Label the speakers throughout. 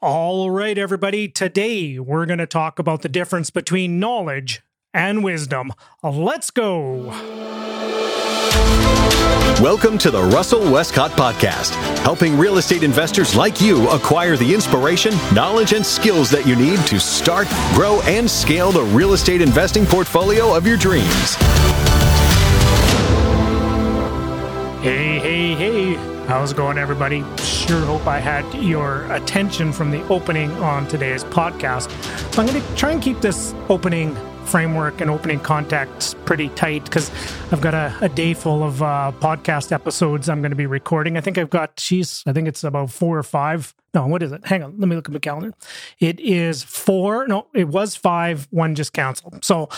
Speaker 1: All right, everybody. Today we're going to talk about the difference between knowledge and wisdom. Let's go.
Speaker 2: Welcome to the Russell Westcott Podcast, helping real estate investors like you acquire the inspiration, knowledge, and skills that you need to start, grow, and scale the real estate investing portfolio of your dreams.
Speaker 1: Hey, hey, hey. How's it going, everybody? Sure hope I had your attention from the opening on today's podcast. So I'm going to try and keep this opening framework and opening context pretty tight because I've got a, a, day full of uh, podcast episodes I'm going to be recording. I think I've got, geez, I think it's about four or five. No, what is it? Hang on, let me look at my calendar. It is four. No, it was five. One just canceled. So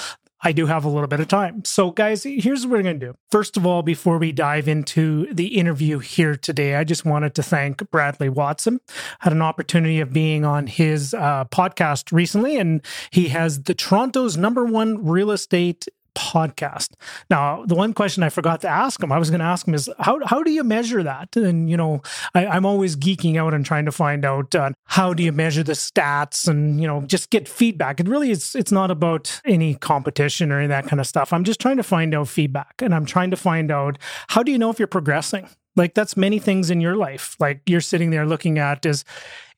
Speaker 1: I do have a little bit of time. So, guys, here's what we're going to do. First of all, before we dive into the interview here today, I just wanted to thank Bradley Watson. Had an opportunity of being on his uh, podcast recently, and he has the Toronto's number one real estate podcast. Now, the one question I forgot to ask him, I was going to ask him is how, how do you measure that? And, you know, I, am always geeking out and trying to find out uh, how do you measure the stats and, you know, just get feedback. It really is, it's not about any competition or any that kind of stuff. I'm just trying to find out feedback and I'm trying to find out how do you know if you're progressing? Like that's many things in your life. Like you're sitting there looking at is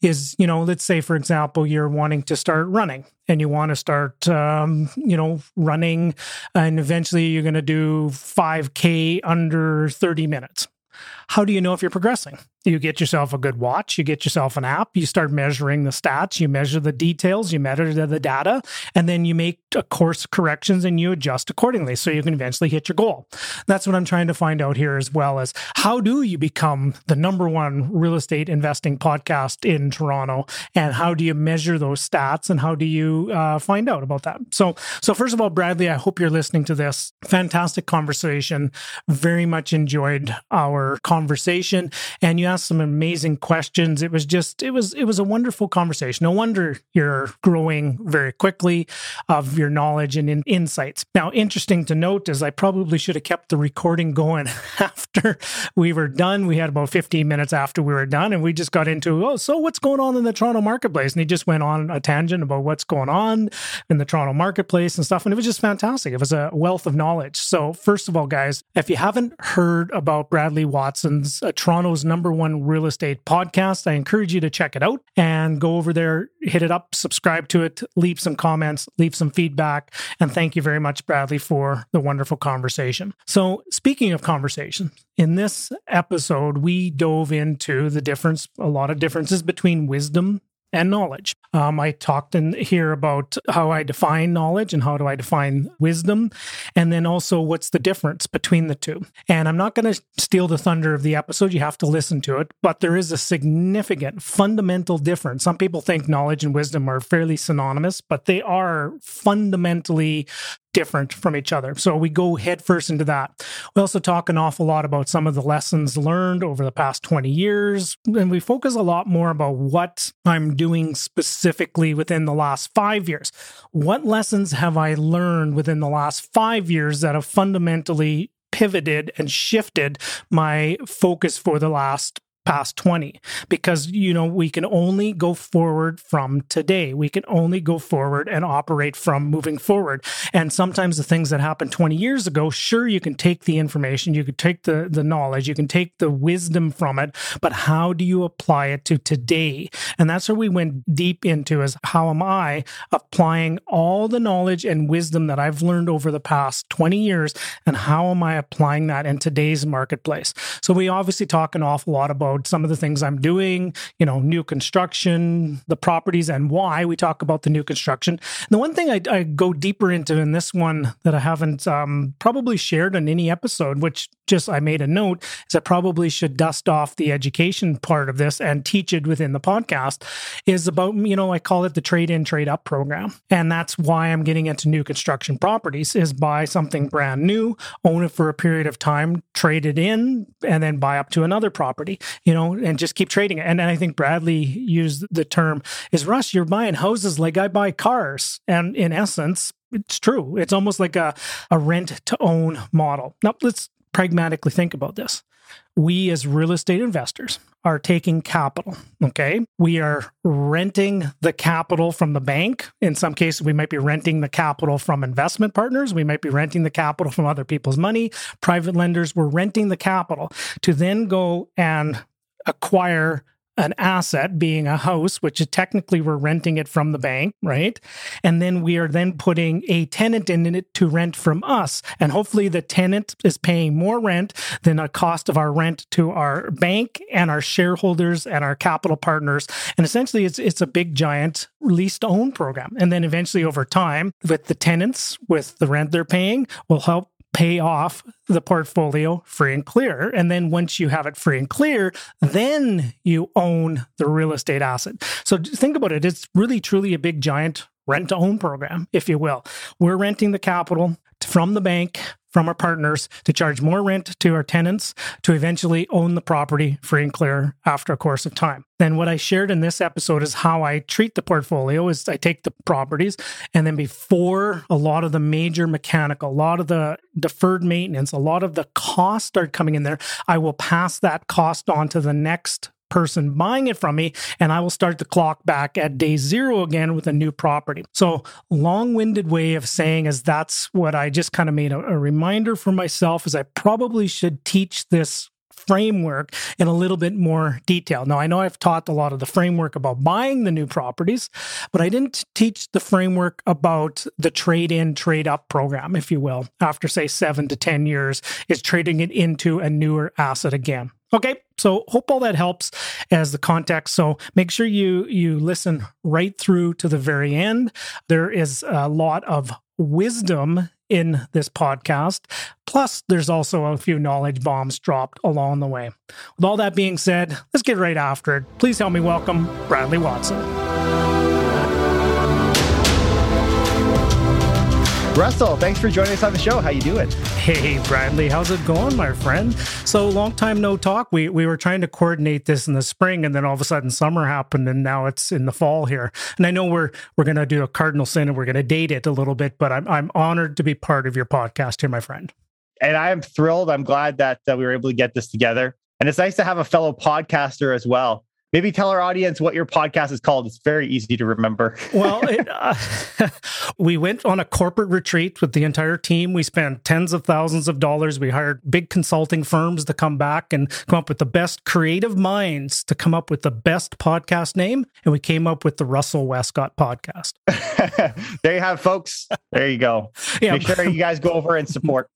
Speaker 1: is you know let's say for example you're wanting to start running and you want to start um, you know running and eventually you're going to do 5k under 30 minutes how do you know if you're progressing you get yourself a good watch, you get yourself an app, you start measuring the stats, you measure the details, you measure the data, and then you make course corrections and you adjust accordingly so you can eventually hit your goal. That's what I'm trying to find out here as well as how do you become the number one real estate investing podcast in Toronto and how do you measure those stats and how do you uh, find out about that? So, so first of all, Bradley, I hope you're listening to this. Fantastic conversation. Very much enjoyed our conversation and you asked some amazing questions. It was just, it was, it was a wonderful conversation. No wonder you're growing very quickly of your knowledge and in, insights. Now, interesting to note is I probably should have kept the recording going after we were done. We had about 15 minutes after we were done, and we just got into, oh, so what's going on in the Toronto marketplace? And he just went on a tangent about what's going on in the Toronto marketplace and stuff. And it was just fantastic. It was a wealth of knowledge. So, first of all, guys, if you haven't heard about Bradley Watson's uh, Toronto's number one real estate podcast. I encourage you to check it out and go over there, hit it up, subscribe to it, leave some comments, leave some feedback. And thank you very much, Bradley, for the wonderful conversation. So, speaking of conversation, in this episode, we dove into the difference, a lot of differences between wisdom and knowledge. Um, I talked in here about how I define knowledge and how do I define wisdom, and then also what's the difference between the two. And I'm not going to steal the thunder of the episode. You have to listen to it, but there is a significant fundamental difference. Some people think knowledge and wisdom are fairly synonymous, but they are fundamentally different from each other. So we go headfirst into that. We also talk an awful lot about some of the lessons learned over the past 20 years. And we focus a lot more about what I'm doing specifically within the last five years. What lessons have I learned within the last five years that have fundamentally pivoted and shifted my focus for the last past 20 because you know we can only go forward from today. We can only go forward and operate from moving forward. And sometimes the things that happened 20 years ago sure you can take the information you can take the the knowledge you can take the wisdom from it but how do you apply it to today? And that's where we went deep into is how am i applying all the knowledge and wisdom that i've learned over the past 20 years and how am i applying that in today's marketplace? So we obviously talk an awful lot about about some of the things I'm doing, you know, new construction, the properties, and why. We talk about the new construction. And the one thing I, I, go deeper into in this one that I haven't um, probably shared in any episode, which just I made a note, is I probably should dust off the education part of this and teach it within the podcast, is about, you know, I call it the trade in, trade up program. And that's why I'm getting into new construction properties is buy something brand new, own it for a period of time, trade it in, and then buy up to another property you know, and just keep trading it. And, and I think Bradley used the term is Russ, you're buying houses like I buy cars. And in essence, it's true. It's almost like a, a rent to own model. Now, let's pragmatically think about this. we as real estate investors are taking capital. Okay. We are renting the capital from the bank. In some cases, we might be renting the capital from investment partners. We might be renting the capital from other people's money. Private lenders, we're renting the capital to then go and acquire an asset being a house, which is technically we're renting it from the bank, right? And then we are then putting a tenant in it to rent from us. And hopefully the tenant is paying more rent than the cost of our rent to our bank and our shareholders and our capital partners. And essentially it's it's a big giant lease to own program. And then eventually over time with the tenants, with the rent they're paying, will help pay off the portfolio free and clear. And then once you have it free and clear, then you own the real estate asset. So think about it. It's really, truly a big, giant rent to own program, if you will. We're renting the capital from the bank from our partners to charge more rent to our tenants to eventually own the property free and clear after a course of time. Then what I shared in this episode is how I treat the portfolio is I take the properties and then before a lot of the major mechanical, a lot of the deferred maintenance, a lot of the costs start coming in there, I will pass that cost on to the next person buying it from me, and I will start the clock back at day zero again with a new property. So, long winded way of saying is that's what I just kind of made a, a reminder for myself is I probably should teach this framework in a little bit more detail. Now, I know I've taught a lot of the framework about buying the new properties, but I didn't teach the framework about the trade in, trade up program, if you will, after say seven to 10 years, is trading it into a newer asset again. Okay, so hope all that helps as the context. So make sure you you listen right through to the very end. There is a lot of wisdom in this podcast. Plus, there's also a few knowledge bombs dropped along the way. With all that being said, let's get right after it. Please help me welcome Bradley Watson.
Speaker 3: Russell, thanks for joining us on the show. How you doing?
Speaker 1: Hey, Bradley, how's it going, my friend? So long time no talk. We we were trying to coordinate this in the spring, and then all of a sudden summer happened, and now it's in the fall here. And I know we're we're going to do a cardinal sin, and we're going to date it a little bit, but I'm I'm honored to be part of your podcast here, my friend.
Speaker 3: And I am thrilled. I'm glad that uh, we were able to get this together, and it's nice to have a fellow podcaster as well maybe tell our audience what your podcast is called. It's very easy to remember.
Speaker 1: well, it, uh, we went on a corporate retreat with the entire team. We spent tens of thousands of dollars. We hired big consulting firms to come back and come up with the best creative minds to come up with the best podcast name. And we came up with the Russell Westcott podcast.
Speaker 3: there you have, folks. There you go. Yeah. Make sure you guys go over and support.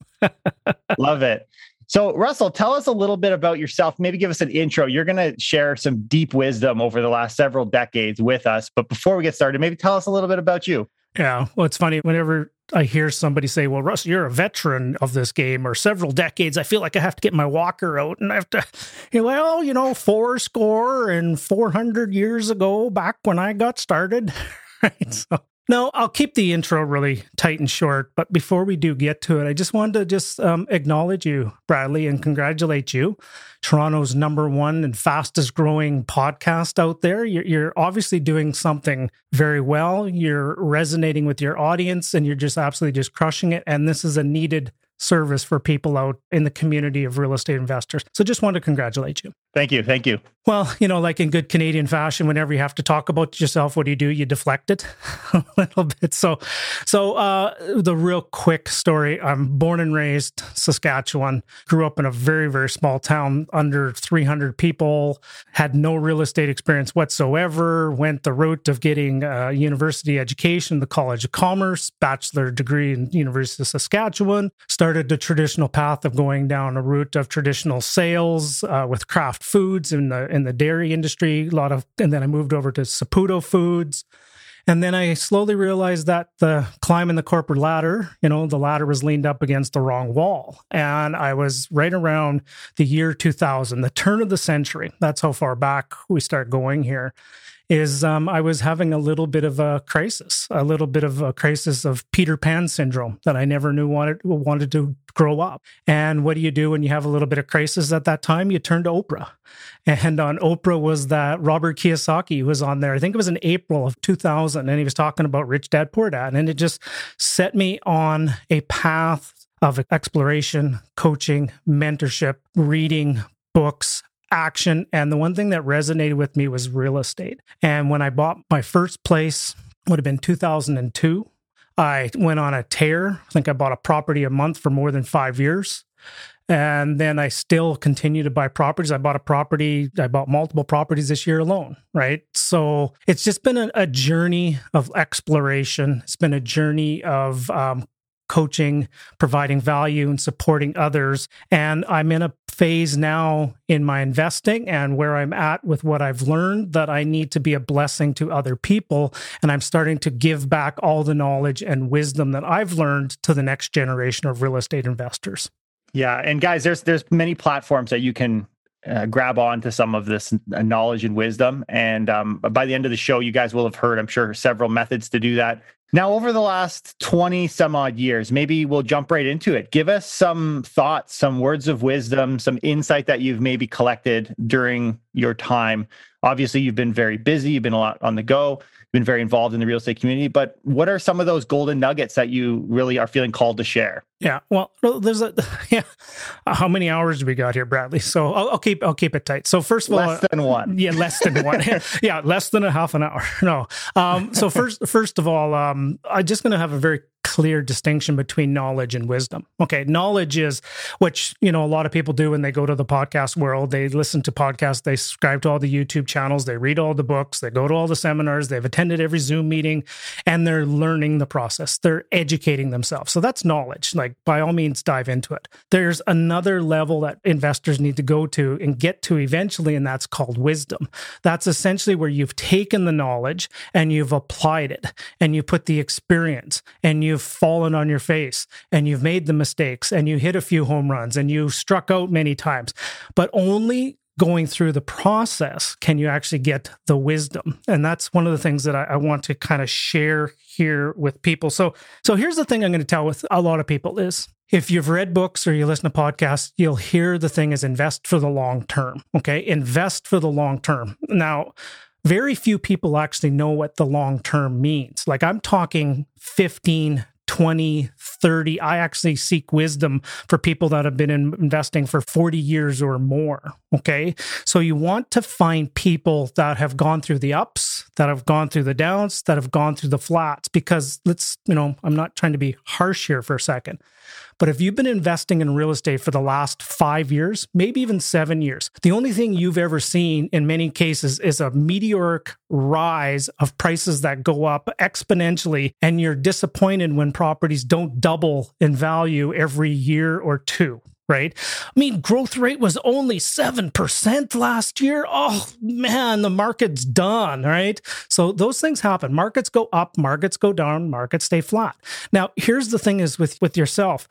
Speaker 3: Love it. So, Russell, tell us a little bit about yourself. Maybe give us an intro. You're going to share some deep wisdom over the last several decades with us. But before we get started, maybe tell us a little bit about you.
Speaker 1: Yeah. Well, it's funny. Whenever I hear somebody say, Well, Russ, you're a veteran of this game or several decades, I feel like I have to get my walker out and I have to, you know, well, you know, four score and 400 years ago, back when I got started. right. So, no, I'll keep the intro really tight and short. But before we do get to it, I just wanted to just um, acknowledge you, Bradley, and congratulate you. Toronto's number one and fastest growing podcast out there. You're, you're obviously doing something very well. You're resonating with your audience, and you're just absolutely just crushing it. And this is a needed service for people out in the community of real estate investors. So just want to congratulate you.
Speaker 3: Thank you. Thank you.
Speaker 1: Well, you know, like in good Canadian fashion, whenever you have to talk about yourself, what do you do? You deflect it a little bit. So, so uh, the real quick story: I'm born and raised Saskatchewan. Grew up in a very, very small town, under 300 people. Had no real estate experience whatsoever. Went the route of getting a university education, the College of Commerce, bachelor degree in University of Saskatchewan. Started the traditional path of going down a route of traditional sales uh, with Kraft foods in the in the dairy industry. A lot of, and then I moved over to Saputo Foods. And then I slowly realized that the climbing the corporate ladder, you know, the ladder was leaned up against the wrong wall. And I was right around the year 2000, the turn of the century. That's how far back we start going here is um, I was having a little bit of a crisis, a little bit of a crisis of Peter Pan syndrome that I never knew wanted wanted to grow up. And what do you do when you have a little bit of crisis at that time? You turn to Oprah. And on Oprah was that Robert Kiyosaki was on there. I think it was in April of 2000, and he was talking about Rich Dad Poor Dad, and it just set me on a path of exploration, coaching, mentorship, reading books, action. And the one thing that resonated with me was real estate. And when I bought my first place, would have been 2002. I went on a tear. I think I bought a property a month for more than five years. And then I still continue to buy properties. I bought a property, I bought multiple properties this year alone, right? So it's just been a, a journey of exploration. It's been a journey of um, coaching, providing value, and supporting others. And I'm in a phase now in my investing and where I'm at with what I've learned that I need to be a blessing to other people. And I'm starting to give back all the knowledge and wisdom that I've learned to the next generation of real estate investors.
Speaker 3: Yeah, and guys, there's there's many platforms that you can uh, grab on to some of this knowledge and wisdom. And um, by the end of the show, you guys will have heard, I'm sure, several methods to do that. Now, over the last 20 some odd years, maybe we'll jump right into it. Give us some thoughts, some words of wisdom, some insight that you've maybe collected during your time. Obviously, you've been very busy, you've been a lot on the go, been very involved in the real estate community. But what are some of those golden nuggets that you really are feeling called to share?
Speaker 1: Yeah, well, there's a yeah. How many hours do we got here, Bradley? So I'll, I'll keep I'll keep it tight. So first of
Speaker 3: all, less than one.
Speaker 1: Yeah, less than one. yeah, less than a half an hour. No. Um, so first first of all, um, I'm just going to have a very clear distinction between knowledge and wisdom. Okay, knowledge is which, you know, a lot of people do when they go to the podcast world. They listen to podcasts, they subscribe to all the YouTube channels, they read all the books, they go to all the seminars, they've attended every Zoom meeting, and they're learning the process. They're educating themselves. So that's knowledge. Like by all means dive into it. There's another level that investors need to go to and get to eventually and that's called wisdom. That's essentially where you've taken the knowledge and you've applied it and you put the experience and you you've fallen on your face and you've made the mistakes and you hit a few home runs and you struck out many times, but only going through the process can you actually get the wisdom. And that's one of the things that I, I, want to kind of share here with people. So so here's the thing i'm going to tell with a lot of people is if you've read books or you listen to podcasts you'll hear the thing is invest for the long term okay? Invest for the long term. Now very few people actually know what the long term means. Like I'm talking 15, 20, 30. I actually seek wisdom for people that have been in investing for 40 years or more. Okay. So you want to find people that have gone through the ups, that have gone through the downs, that have gone through the flats, because let's, you know, I'm not trying to be harsh here for a second. But if you've been investing in real estate for the last five years, maybe even seven years, the only thing you've ever seen in many cases is a meteoric rise of prices that go up exponentially. And you're disappointed when properties don't double in value every year or two right? I mean, growth rate was only 7% last year. Oh man, the market's done, right? So those things happen. Markets go up, markets go down, markets stay flat. Now, here's the thing is with with yourself,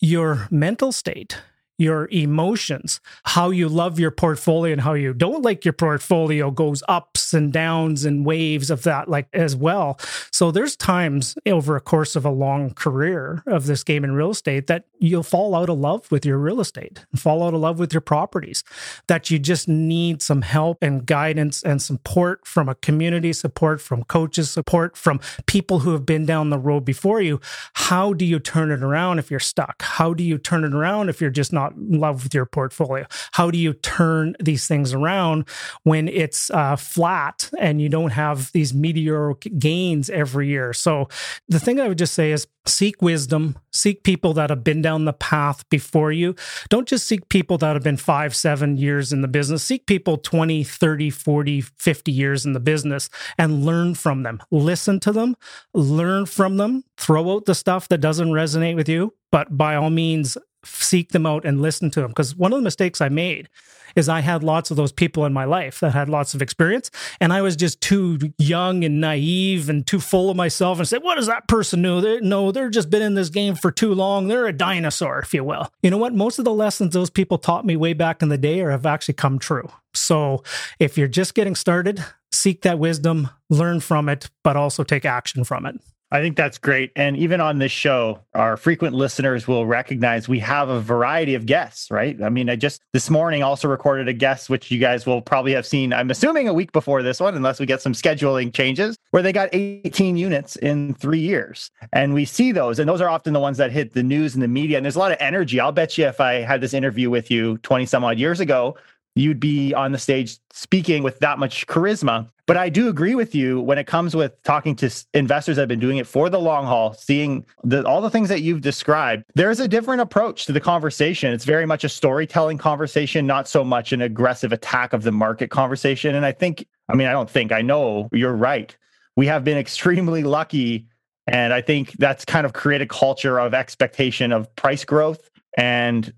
Speaker 1: your mental state your emotions, how you love your portfolio and how you don't like your portfolio goes ups and downs and waves of that, like as well. So there's times over a course of a long career of this game in real estate that you'll fall out of love with your real estate fall out of love with your properties, that you just need some help and guidance and support from a community, support from coaches, support from people who have been down the road before you. How do you turn it around if you're stuck? How do you turn it around if you're just not in love with your portfolio? How do you turn these things around when it's uh, flat and you don't have these meteoric gains every year? So the thing I would just say is seek wisdom, seek people that have been down the path before you. Don't just seek people that have been five, seven years in the business. Seek people 20, 30, 40, 50 years in the business and learn from them. Listen to them, learn from them, throw out the stuff that doesn't resonate with you, but by all means, seek them out and listen to them. Because one of the mistakes I made is I had lots of those people in my life that had lots of experience, and I was just too young and naive and too full of myself and said, "What does that person know? They, no, they're just been in this game for too long. They're a dinosaur, if you will." You know what? Most of the lessons those people taught me way back in the day are have actually come true. So if you're just getting started, seek that wisdom, learn from it, but also take action from it.
Speaker 3: I think that's great. And even on this show, our frequent listeners will recognize we have a variety of guests, right? I mean, I just this morning also recorded a guest, which you guys will probably have seen, I'm assuming a week before this one, unless we get some scheduling changes. where they got 18 units in three years. And we see those, and those are often the ones that hit the news and the media. And there's a lot of energy. I'll bet you if I had this interview with you 20 some odd years ago, you'd be on the stage speaking with that much charisma. But I do agree with you when it comes with talking to investors that have been doing it for the long haul, seeing the, all the things that you've described. There's a different approach to the conversation. It's very much a storytelling conversation, not so much an aggressive attack of the market conversation. And I think, I mean, I don't think, I know you're right. We have been extremely lucky. And I think that's kind of created a culture of expectation of price growth and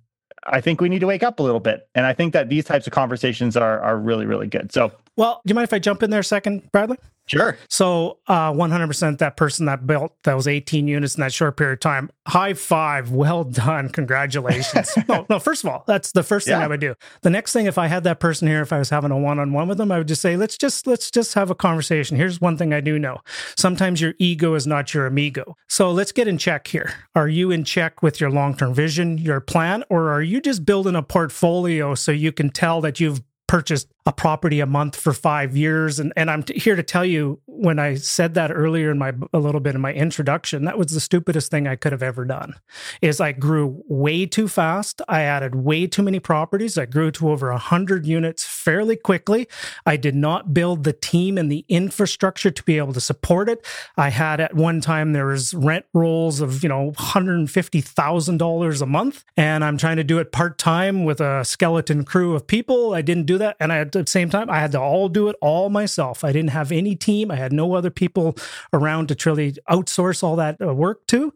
Speaker 3: I think we need to wake up a little bit. And I think that these types of conversations are are really, really good. So
Speaker 1: well, do you mind if I jump in there a second, Bradley?
Speaker 3: Sure.
Speaker 1: So, uh, 100% that person that built those 18 units in that short period of time, high five, well done, congratulations. no, no, first of all, that's the first thing yeah. I would do. The next thing, if I had that person here, if I was having a one-on-one with them, I would just say, let's just, let's just have a conversation. Here's one thing I do know. Sometimes your ego is not your amigo. So let's get in check here. Are you in check with your long-term vision, your plan, or are you just building a portfolio so you can tell that you've purchased a property a month for five years. And, and I'm t- here to tell you, when I said that earlier in my a little bit in my introduction, that was the stupidest thing I could have ever done. Is I grew way too fast. I added way too many properties. I grew to over a hundred units fairly quickly. I did not build the team and the infrastructure to be able to support it. I had at one time there was rent rolls of you know hundred and fifty thousand dollars a month, and I'm trying to do it part time with a skeleton crew of people. I didn't do that, and I at the same time, I had to all do it all myself. I didn't have any team. I had no other people around to truly outsource all that uh, work to.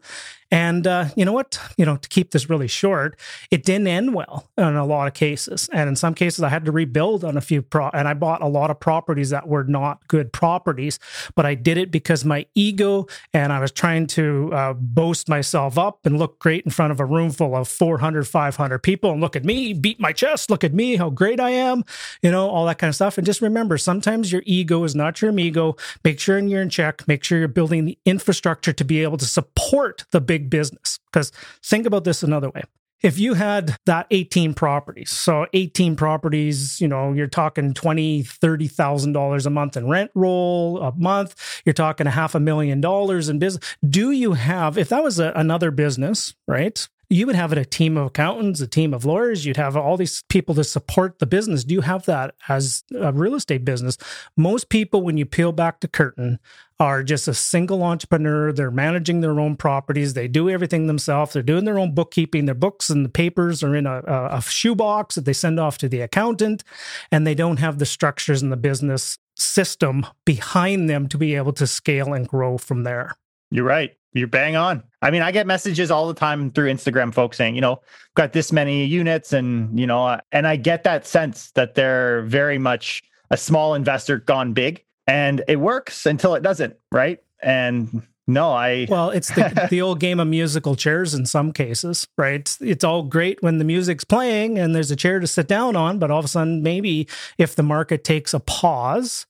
Speaker 1: And uh, you know what? You know, to keep this really short, it didn't end well in a lot of cases. And in some cases, I had to rebuild on a few pro. And I bought a lot of properties that were not good properties, but I did it because my ego and I was trying to uh, boast myself up and look great in front of a room full of 400, 500 people and look at me, beat my chest, look at me, how great I am, you know, all that kind of stuff. And just remember, sometimes your ego is not your amigo. Make sure you're in check. Make sure you're building the infrastructure to be able to support the big big business. Because think about this another way. If you had that 18 properties, so 18 properties, you know, you're talking 20, $30,000 a month in rent roll a month, you're talking a half a million dollars in business. Do you have, if that was a, another business, right? you would have a team of accountants, a team of lawyers. You'd have all these people to support the business. Do you have that as a real estate business? Most people, when you peel back the curtain, are just a single entrepreneur. They're managing their own properties. They do everything themselves. They're doing their own bookkeeping. Their books and the papers are in a, a, shoebox that they send off to the accountant, and they don't have the structures and the business system behind them to be able to scale and grow from there.
Speaker 3: You're right. You're bang on. I mean, I get messages all the time through Instagram, folks saying, you know, got this many units, and you know, uh, and I get that sense that they're very much a small investor gone big, and it works until it doesn't, right? And no, I
Speaker 1: well, it's the, the old game of musical chairs in some cases, right? It's all great when the music's playing and there's a chair to sit down on, but all of a sudden, maybe if the market takes a pause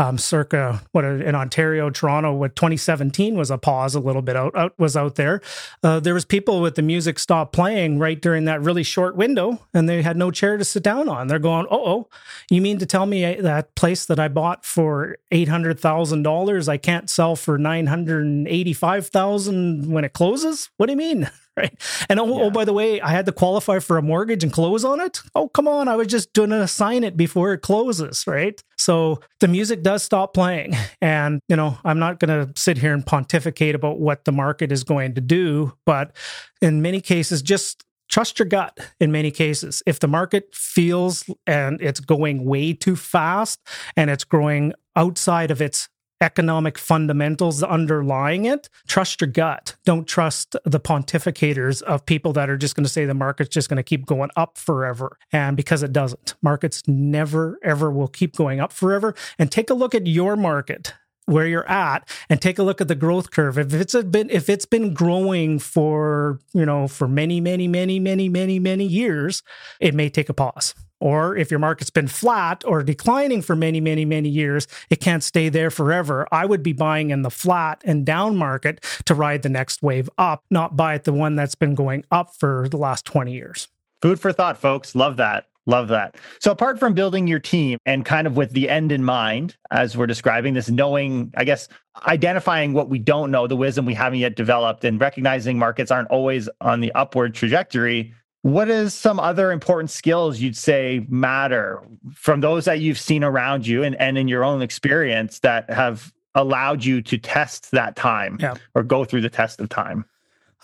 Speaker 1: um, circa what in Ontario, Toronto, what 2017 was a pause a little bit out, out was out there. Uh, there was people with the music stopped playing right during that really short window, and they had no chair to sit down on. They're going, "Oh, oh, you mean to tell me that place that I bought for eight hundred thousand dollars I can't sell for nine hundred eighty five thousand when it closes? What do you mean?" right? And oh, oh yeah. oh, by the way, I had to qualify for a mortgage and close on it. Oh, come on. I was just doing to sign it before it closes, right? So the music does stop playing. And, you know, I'm not going to sit here and pontificate about what the market is going to do, but in many cases, just trust your gut in many cases. If the market feels and it's going way too fast and it's growing outside of its economic fundamentals underlying it, trust your gut. Don't trust the pontificators of people that are just going to say the market's just going to keep going up forever. And because it doesn't, markets never, ever will keep going up forever. And take a look at your market where you're at and take a look at the growth curve if it's been if it's been growing for you know for many many many many many many years it may take a pause or if your market's been flat or declining for many, many, many years, it can't stay there forever. I would be buying in the flat and down market to ride the next wave up, not buy at the one that's been going up for the last 20 years.
Speaker 3: Food for thought, folks. Love that. Love that. So, apart from building your team and kind of with the end in mind, as we're describing this, knowing, I guess, identifying what we don't know, the wisdom we haven't yet developed, and recognizing markets aren't always on the upward trajectory, what is some other important skills you'd say matter from those that you've seen around you and, and in your own experience that have allowed you to test that time yeah. or go through the test of time?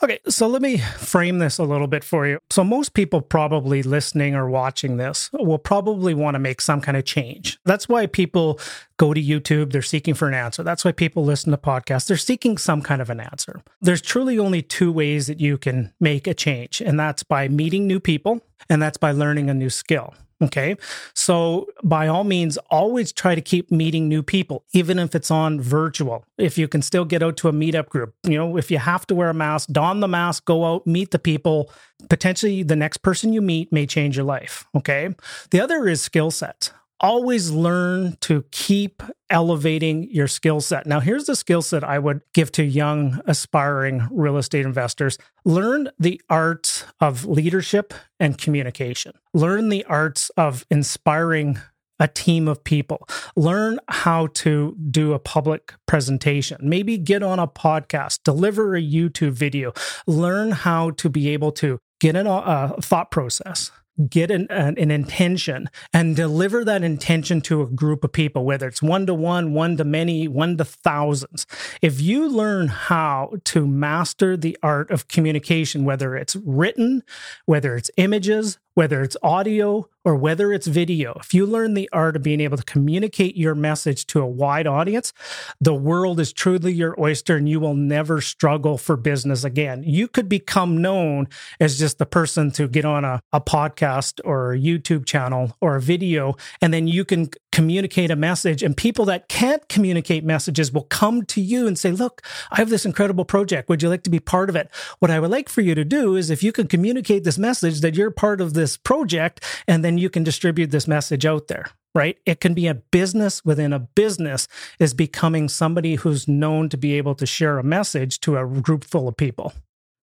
Speaker 1: Okay, so let me frame this a little bit for you. So, most people probably listening or watching this will probably want to make some kind of change. That's why people go to YouTube, they're seeking for an answer. That's why people listen to podcasts, they're seeking some kind of an answer. There's truly only two ways that you can make a change, and that's by meeting new people, and that's by learning a new skill. Okay. So by all means, always try to keep meeting new people, even if it's on virtual. If you can still get out to a meetup group, you know, if you have to wear a mask, don the mask, go out, meet the people. Potentially the next person you meet may change your life. Okay. The other is skill sets always learn to keep elevating your skill set. Now, here's the skill set I would give to young, aspiring real estate investors learn the arts of leadership and communication, learn the arts of inspiring a team of people. Learn how to do a public presentation. Maybe get on a podcast, deliver a YouTube video. Learn how to be able to get in a, a thought process get an, an, an, intention and deliver that intention to a group of people, whether it's one to one, one to many, one to thousands. If you learn how to master the art of communication, whether it's written, whether it's images, whether it's audio or whether it's video, if you learn the art of being able to communicate your message to a wide audience, the world is truly your oyster and you will never struggle for business again. You could become known as just the person to get on a, a podcast or a YouTube channel or a video, and then you can communicate a message. And people that can't communicate messages will come to you and say, Look, I have this incredible project. Would you like to be part of it? What I would like for you to do is if you can communicate this message that you're part of this project, and then you can distribute this message out there right? It can be a business within a business is becoming somebody who's known to be able to share a message to a group full of people.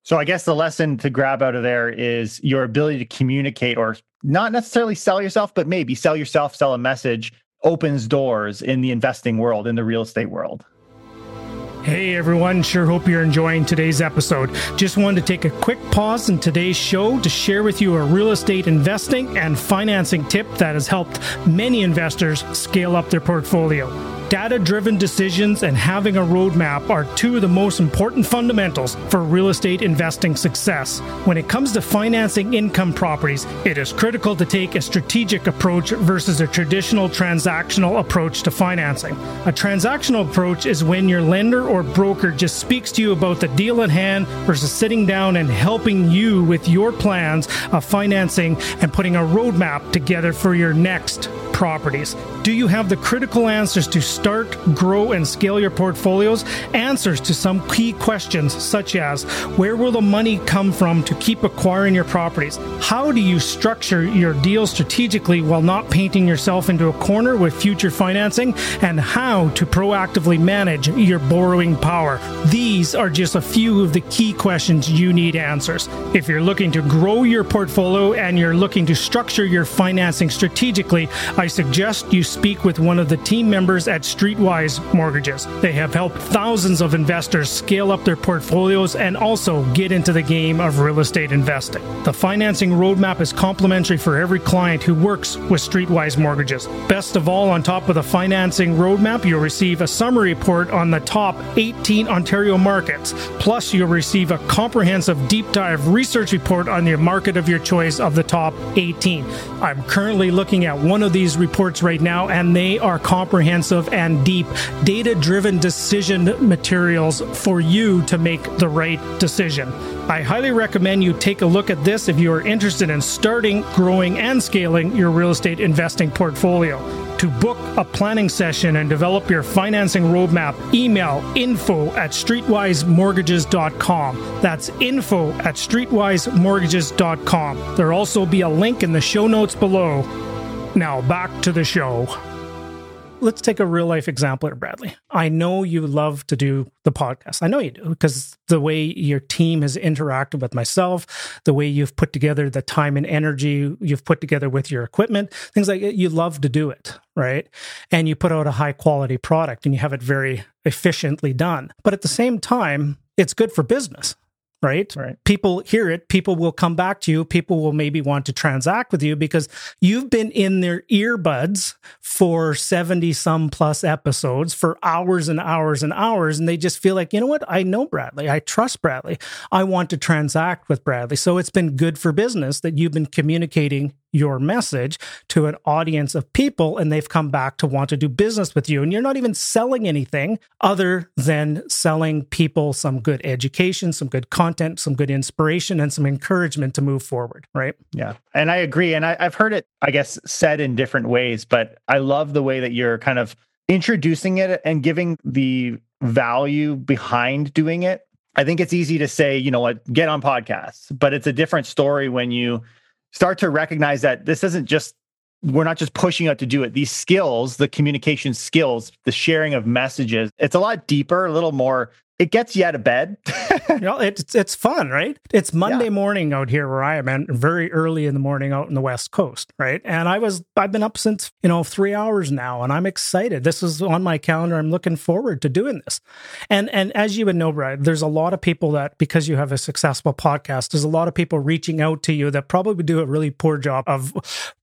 Speaker 3: So I guess the lesson to grab out of there is your ability to communicate or not necessarily sell yourself, but maybe sell yourself, sell a message opens doors in the investing world, in the real estate world.
Speaker 1: Hey everyone, sure hope you're enjoying today's episode. Just wanted to take a quick pause in today's show to share with you a real estate investing and financing tip that has helped many investors scale up their portfolio. Data driven decisions and having a roadmap are two of the most important fundamentals for real estate investing success. When it comes to financing income properties, it is critical to take a strategic approach versus a traditional transactional approach to financing. A transactional approach is when your lender or broker just speaks to you about the deal at hand versus sitting down and helping you with your plans of financing and putting a roadmap together for your next properties. Do you have the critical answers to start, grow, and scale your portfolios? Answers to some key questions, such as where will the money come from to keep acquiring your properties? How do you structure your deal strategically while not painting yourself into a corner with future financing? And how to proactively manage your borrowing power? These are just a few of the key questions you need answers. If you're looking to grow your portfolio and you're looking to structure your financing strategically, I suggest you speak with one of the team members at Streetwise Mortgages. They have helped thousands of investors scale up their portfolios and also get into the game of real estate investing. The financing roadmap is complimentary for every client who works with Streetwise Mortgages. Best of all, on top of the financing roadmap, you'll receive a summary report on the top 18 Ontario markets. Plus, you'll receive a comprehensive deep dive research report on the market of your choice of the top 18. I'm currently looking at one of these reports right now, and they are comprehensive and deep, data driven decision materials for you to make the right decision. I highly recommend you take a look at this if you are interested in starting, growing, and scaling your real estate investing portfolio. To book a planning session and develop your financing roadmap, email info at streetwisemortgages.com. That's info at streetwisemortgages.com. There'll also be a link in the show notes below now back to the show. Let's take a real life example here, Bradley. I know you love to do the podcast. I know you do because the way your team has interacted with myself, the way you've put together the time and energy you've put together with your equipment, things like that, you love to do it, right? And you put out a high quality product and you have it very efficiently done. But at the same time, it's good for business right?
Speaker 3: Right.
Speaker 1: People hear it, people will come back to you, people will maybe want to transact with you because you've been in their earbuds for 70 some plus episodes for hours and hours and hours and they just feel like, "You know what? I know Bradley. I trust Bradley. I want to transact with Bradley." So it's been good for business that you've been communicating your message to an audience of people and they've come back to want to do business with you. And you're not even selling anything other than selling people some good education, some good content, some good inspiration, and some encouragement to move forward. Right.
Speaker 3: Yeah. And I agree. And I, I've heard it, I guess, said in different ways, but I love the way that you're kind of introducing it and giving the value behind doing it. I think it's easy to say, you know what, get on podcasts, but it's a different story when you start to recognize that this isn't just we're not just pushing out to do it. These skills, the communication skills, the sharing of messages, it's a lot deeper, a little more it gets you out of bed.
Speaker 1: you know, it's it's fun, right? It's Monday yeah. morning out here where I am, and very early in the morning out in the West Coast, right? And I was I've been up since you know three hours now, and I'm excited. This is on my calendar. I'm looking forward to doing this. And and as you would know, Brad, there's a lot of people that because you have a successful podcast, there's a lot of people reaching out to you that probably do a really poor job of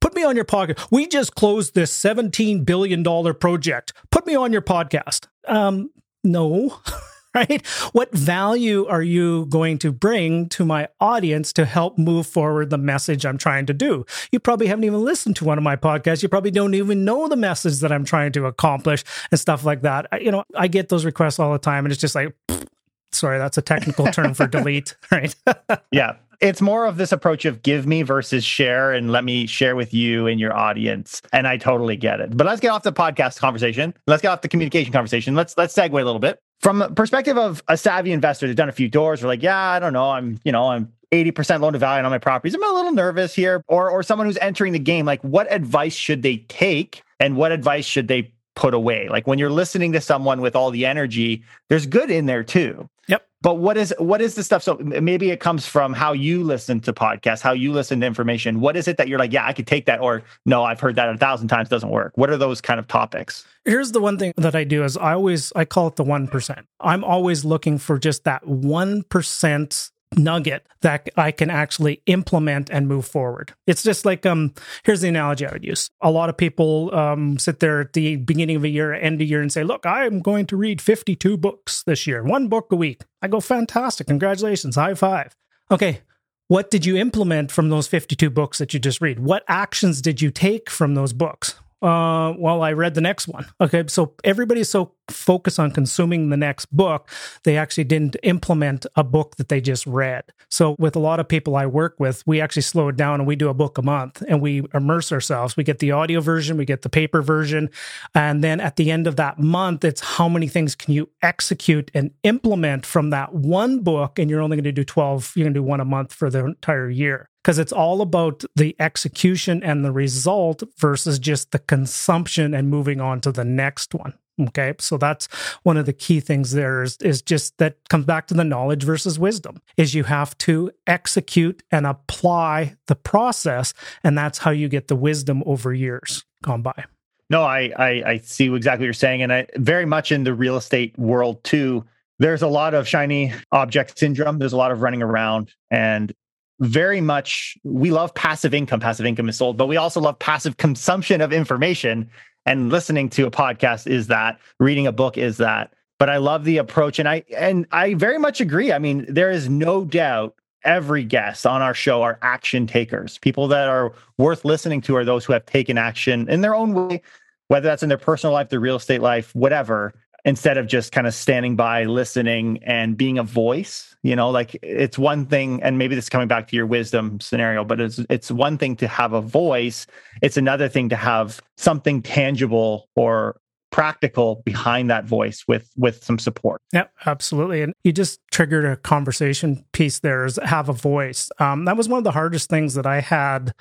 Speaker 1: put me on your podcast. We just closed this 17 billion dollar project. Put me on your podcast. Um, no. right? What value are you going to bring to my audience to help move forward the message I'm trying to do? You probably haven't even listened to one of my podcasts. You probably don't even know the message that I'm trying to accomplish and stuff like that. I, you know, I get those requests all the time and it's just like, sorry, that's a technical term for delete, right?
Speaker 3: yeah. It's more of this approach of give me versus share and let me share with you and your audience. And I totally get it. But let's get off the podcast conversation. Let's get off the communication conversation. Let's let's segue a little bit from a perspective of a savvy investor that's done a few doors, we're like, yeah, I don't know. I'm, you know, I'm 80% loan to value on my properties. I'm a little nervous here. Or or someone who's entering the game, like what advice should they take and what advice should they put away? Like when you're listening to someone with all the energy, there's good in there too.
Speaker 1: Yep.
Speaker 3: But what is what is the stuff? So maybe it comes from how you listen to podcasts, how you listen to information. What is it that you're like, yeah, I could take that, or no, I've heard that a thousand times, doesn't work. What are those kind of topics?
Speaker 1: Here's the one thing that I do is I always I call it the one percent. I'm always looking for just that one percent nugget that I can actually implement and move forward. It's just like um here's the analogy I would use. A lot of people um sit there at the beginning of a year, end of year and say, "Look, I'm going to read 52 books this year, one book a week." I go, "Fantastic. Congratulations. High five." Okay, what did you implement from those 52 books that you just read? What actions did you take from those books? Uh, well, I read the next one. Okay, so everybody's so focused on consuming the next book, they actually didn't implement a book that they just read. So, with a lot of people I work with, we actually slow it down and we do a book a month and we immerse ourselves. We get the audio version, we get the paper version, and then at the end of that month, it's how many things can you execute and implement from that one book, and you're only going to do 12, you're going to do one a month for the entire year because it's all about the execution and the result versus just the consumption and moving on to the next one. Okay. So that's one of the key things there is, is just that comes back to the knowledge versus wisdom is you have to execute and apply the process. And that's how you get the wisdom over years gone by.
Speaker 3: No, I, I, I see exactly what you're saying. And I very much in the real estate world too, there's a lot of shiny object syndrome. There's a lot of running around and very much we love passive income. Passive income is sold but we also love passive consumption of information. And listening to a podcast is that reading a book is that. But i love the approach and i and i very much agree. I mean there is no doubt every guest on our show are action takers. People that are worth listening to are those who have taken action in their own way whether that's in their personal life their real estate life whatever instead of just kind of standing by listening and being a voice you know? Like it's one thing and maybe this is coming back to your wisdom scenario but it's it's one thing to have a voice. It's another thing to have something tangible or practical behind that voice with with some support.
Speaker 1: Yeah absolutely. And you just triggered a conversation piece there is have a voice. Um, that was one of the hardest things that i had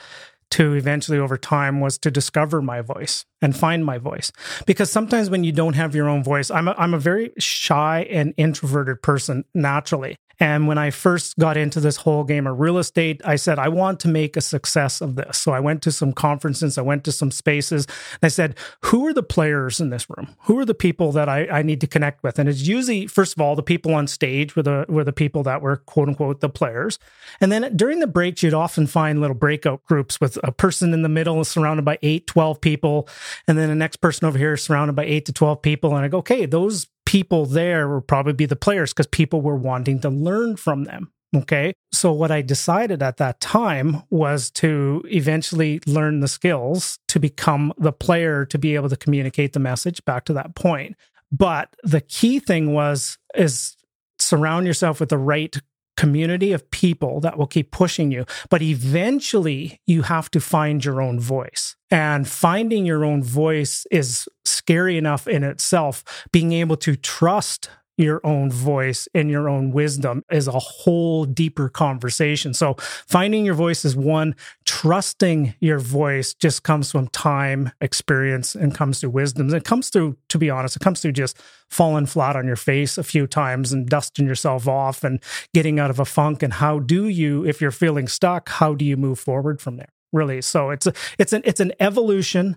Speaker 1: to eventually over time was to discover my voice and find my voice. Because sometimes when you don't have your own voice i'm a, I'm a very shy and introverted person naturally and when I first got into this whole game of real estate, I said, I want to make a success of this. So I went to some conferences, I went to some spaces, and I said, Who are the players in this room? Who are the people that I, I need to connect with? And it's usually, first of all, the people on stage were the, were the people that were quote unquote the players. And then during the breaks, you'd often find little breakout groups with a person in the middle surrounded by eight, 12 people. And then the next person over here surrounded by eight to 12 people. And I go, okay, those people there would probably be the players because people were wanting to learn from them. Okay. So, what I decided at that time was to eventually learn the skills to become the player to be able to communicate the message back to that point. But the key thing was, is surround yourself with the right community of people that will keep pushing you. But eventually, you have to find your own voice. And finding your own voice is scary enough in itself. Being able to trust your own voice and your own wisdom is a whole deeper conversation. So finding your voice is one, trusting your voice just comes from time, experience, and comes through wisdom. It comes through, to be honest, it comes through just falling flat on your face a few times and dusting yourself off and getting out of a funk. And how do you, if you're feeling stuck, how do you move forward from there? Really. So it's a, it's an, it's an evolution.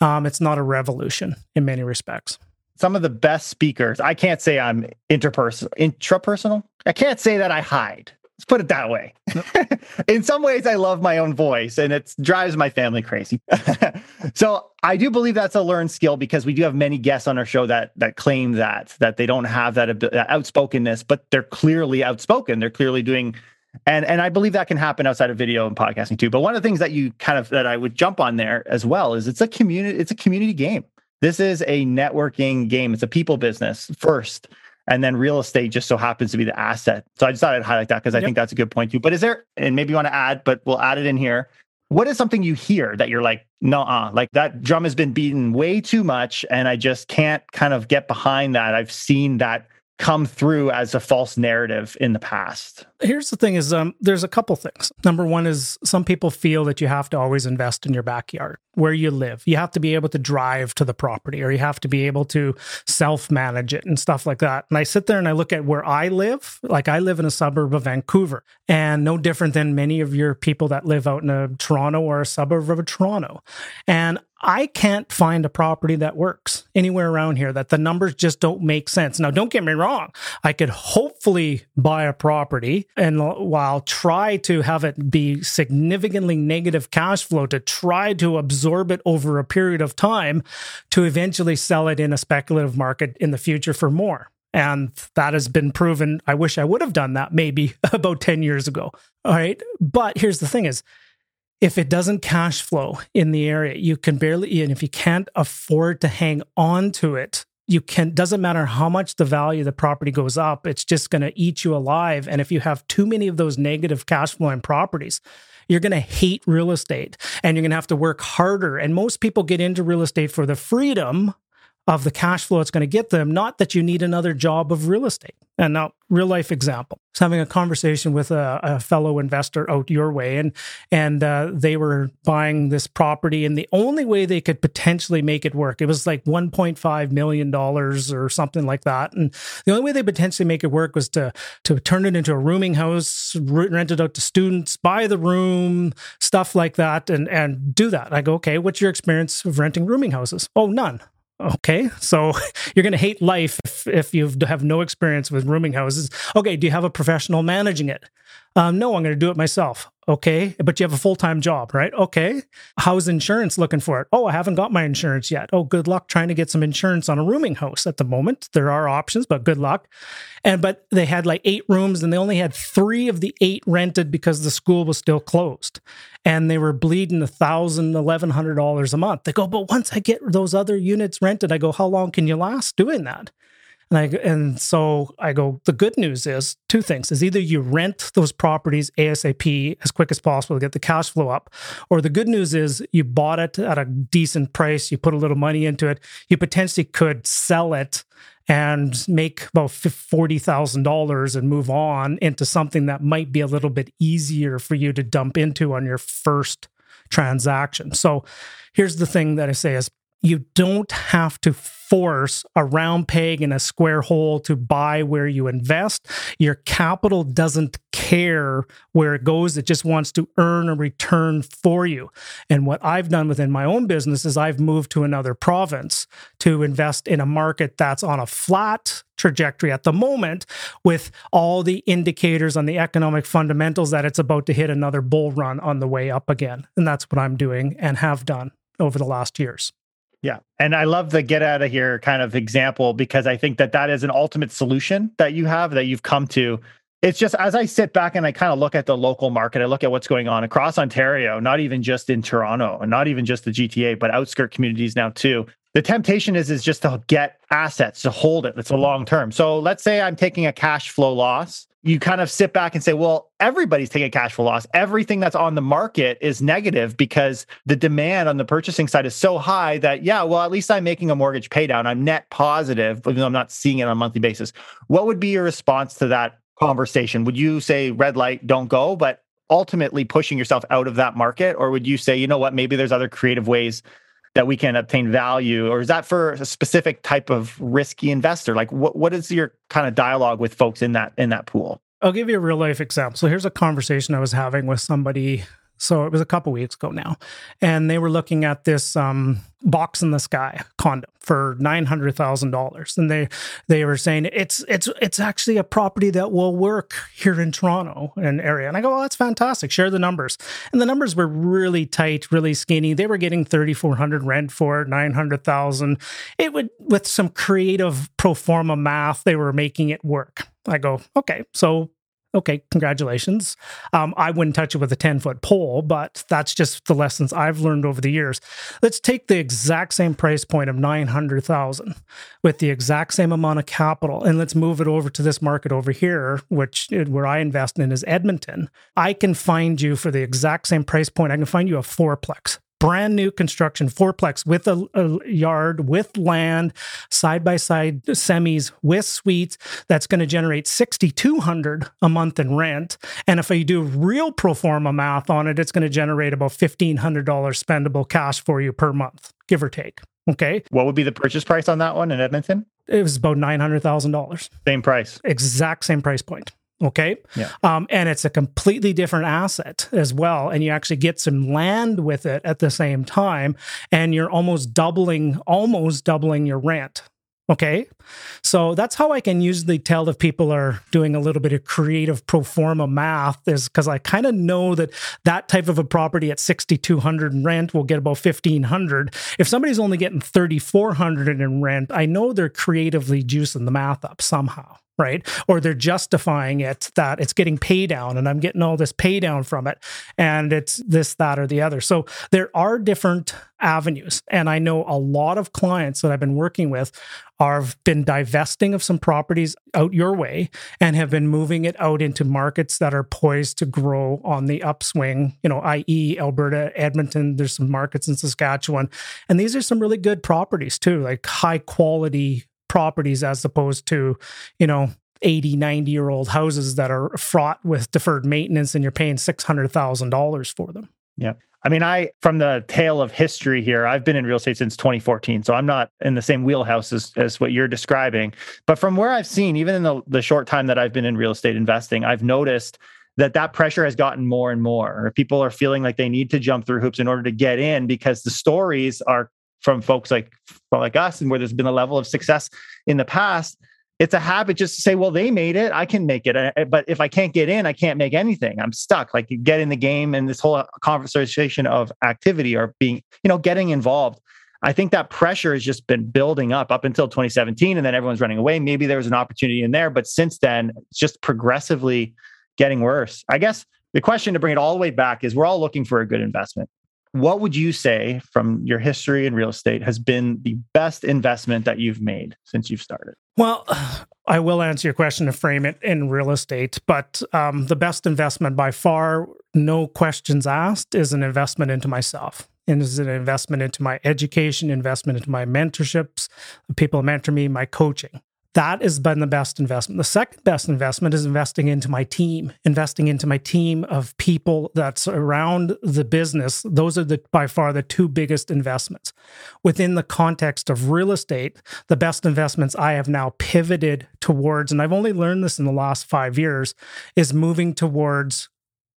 Speaker 1: Um, it's not a revolution in many respects
Speaker 3: some of the best speakers. I can't say I'm interpersonal, intrapersonal. I can't say that I hide. Let's put it that way. In some ways, I love my own voice, and it drives my family crazy. so I do believe that's a learned skill because we do have many guests on our show that that claim that that they don't have that, that outspokenness, but they're clearly outspoken. They're clearly doing and and I believe that can happen outside of video and podcasting too. But one of the things that you kind of that I would jump on there as well is it's a community it's a community game. This is a networking game. It's a people business first. And then real estate just so happens to be the asset. So I just thought I'd highlight that because I yep. think that's a good point too. But is there, and maybe you want to add, but we'll add it in here. What is something you hear that you're like, no, uh, like that drum has been beaten way too much, and I just can't kind of get behind that. I've seen that come through as a false narrative in the past.
Speaker 1: Here's the thing is um, there's a couple things. Number one is some people feel that you have to always invest in your backyard where you live. You have to be able to drive to the property or you have to be able to self-manage it and stuff like that. And I sit there and I look at where I live. Like I live in a suburb of Vancouver and no different than many of your people that live out in a Toronto or a suburb of a Toronto. And I can't find a property that works anywhere around here that the numbers just don't make sense. Now, don't get me wrong. I could hopefully buy a property and while try to have it be significantly negative cash flow to try to absorb it over a period of time to eventually sell it in a speculative market in the future for more. And that has been proven. I wish I would have done that maybe about 10 years ago. All right. But here's the thing is, if it doesn't cash flow in the area, you can barely, and if you can't afford to hang on to it, you can, doesn't matter how much the value of the property goes up, it's just going to eat you alive. And if you have too many of those negative cash flowing properties, you're going to hate real estate and you're going to have to work harder. And most people get into real estate for the freedom of the cash flow it's going to get them, not that you need another job of real estate. And now, real life example. I was having a conversation with a, a fellow investor out your way, and and uh, they were buying this property, and the only way they could potentially make it work, it was like 1.5 million dollars or something like that, and the only way they potentially make it work was to to turn it into a rooming house, rent it out to students, buy the room, stuff like that, and and do that. I go, okay, what's your experience of renting rooming houses? Oh, none. Okay, so you're going to hate life if, if you have no experience with rooming houses. Okay, do you have a professional managing it? Um, no, I'm going to do it myself. Okay, but you have a full time job, right? Okay, how's insurance looking for it? Oh, I haven't got my insurance yet. Oh, good luck trying to get some insurance on a rooming house at the moment. There are options, but good luck. And but they had like eight rooms, and they only had three of the eight rented because the school was still closed, and they were bleeding a thousand, eleven hundred dollars a month. They go, but once I get those other units rented, I go, how long can you last doing that? And I and so I go, the good news is two things is either you rent those properties ASAP as quick as possible to get the cash flow up, or the good news is you bought it at a decent price, you put a little money into it, you potentially could sell it and make about $40,000 and move on into something that might be a little bit easier for you to dump into on your first transaction. So here's the thing that I say is you don't have to force a round peg in a square hole to buy where you invest. Your capital doesn't care where it goes, it just wants to earn a return for you. And what I've done within my own business is I've moved to another province to invest in a market that's on a flat trajectory at the moment with all the indicators on the economic fundamentals that it's about to hit another bull run on the way up again. And that's what I'm doing and have done over the last years.
Speaker 3: Yeah. And I love the get out of here kind of example because I think that that is an ultimate solution that you have that you've come to. It's just as I sit back and I kind of look at the local market, I look at what's going on across Ontario, not even just in Toronto and not even just the GTA, but outskirt communities now too. The temptation is is just to get assets to hold it. It's a long term. So let's say I'm taking a cash flow loss you kind of sit back and say, well, everybody's taking a cash flow loss. Everything that's on the market is negative because the demand on the purchasing side is so high that, yeah, well, at least I'm making a mortgage paydown. I'm net positive, even though I'm not seeing it on a monthly basis. What would be your response to that conversation? Would you say red light, don't go, but ultimately pushing yourself out of that market? Or would you say, you know what, maybe there's other creative ways that we can obtain value or is that for a specific type of risky investor? Like what, what is your kind of dialogue with folks in that in that pool?
Speaker 1: I'll give you a real life example. So here's a conversation i was having with somebody so it was a couple weeks ago now, and they were looking at this um, box in the sky condo for nine hundred thousand dollars, and they they were saying it's it's it's actually a property that will work here in Toronto and area. And I go, well, that's fantastic. Share the numbers, and the numbers were really tight, really skinny. They were getting thirty four hundred rent for nine hundred thousand. It would with some creative pro forma math, they were making it work. I go, okay, so okay, congratulations. Um, I wouldn't touch it with a 10 foot pole, but that's just the lessons I've learned over the years. Let's take the exact same price point of 900,000 with the exact same amount of capital and let's move it over to this market over here, which where I invest in is Edmonton. I can find you for the exact same price point. I can find you a fourplex brand new construction fourplex with a, a yard, with land, side by side semis with suites that's going to generate 6200 a month in rent. And if you do real pro forma math on it, it's going to generate about $1500 spendable cash for you per month, give or take. Okay.
Speaker 3: What would be the purchase price on that one in Edmonton?
Speaker 1: It was about $900,000.
Speaker 3: Same price.
Speaker 1: Exact same price point. Okay.
Speaker 3: Yeah.
Speaker 1: Um, and it's a completely different asset as well. And you actually get some land with it at the same time. And you're almost doubling, almost doubling your rent. Okay. So that's how I can usually tell if people are doing a little bit of creative pro forma math is because I kind of know that that type of a property at 6,200 in rent will get about 1,500. If somebody's only getting 3,400 in rent, I know they're creatively juicing the math up somehow right? Or they're justifying it that it's getting pay down and I'm getting all this pay down from it and it's this, that, or the other. So there are different avenues. And I know a lot of clients that I've been working with have been divesting of some properties out your way and have been moving it out into markets that are poised to grow on the upswing, you know, i.e., Alberta, Edmonton, there's some markets in Saskatchewan. And these are some really good properties too, like high quality properties as opposed to, you know, 80, 90 year old houses that are fraught with deferred maintenance and you're paying $600,000 for them.
Speaker 3: Yeah. I mean, I, from the tale of history here, I've been in real estate since 2014. So I'm not in the same wheelhouse as, as what you're describing. But from where I've seen, even in the, the short time that I've been in real estate investing, I've noticed that that pressure has gotten more and more. People are feeling like they need to jump through hoops in order to get in because the stories are from folks like like us and where there's been a level of success in the past it's a habit just to say well they made it. I can make it. But if i can't get in i can't make anything. I'm stuck. Like get in the game and this whole conversation of activity or being you know getting involved. I think that pressure has just been building up up until 2017 and then everyone's running away. Maybe there was an opportunity in there but since then it's just progressively getting worse. I guess the question to bring it all the way back is we're all looking for a good investment what would you say from your history in real estate has been the best investment that you've made since you've started?
Speaker 1: Well, I will answer your question to frame it in real estate, but um, the best investment by far, no questions asked, is an investment into myself. And is an investment into my education, investment into my mentorships, people mentor me, my coaching. That has been the best investment. The second best investment is investing into my team, investing into my team of people that's around the business. Those are the by far the two biggest investments. Within the context of real estate, the best investments I have now pivoted towards, and I've only learned this in the last five years, is moving towards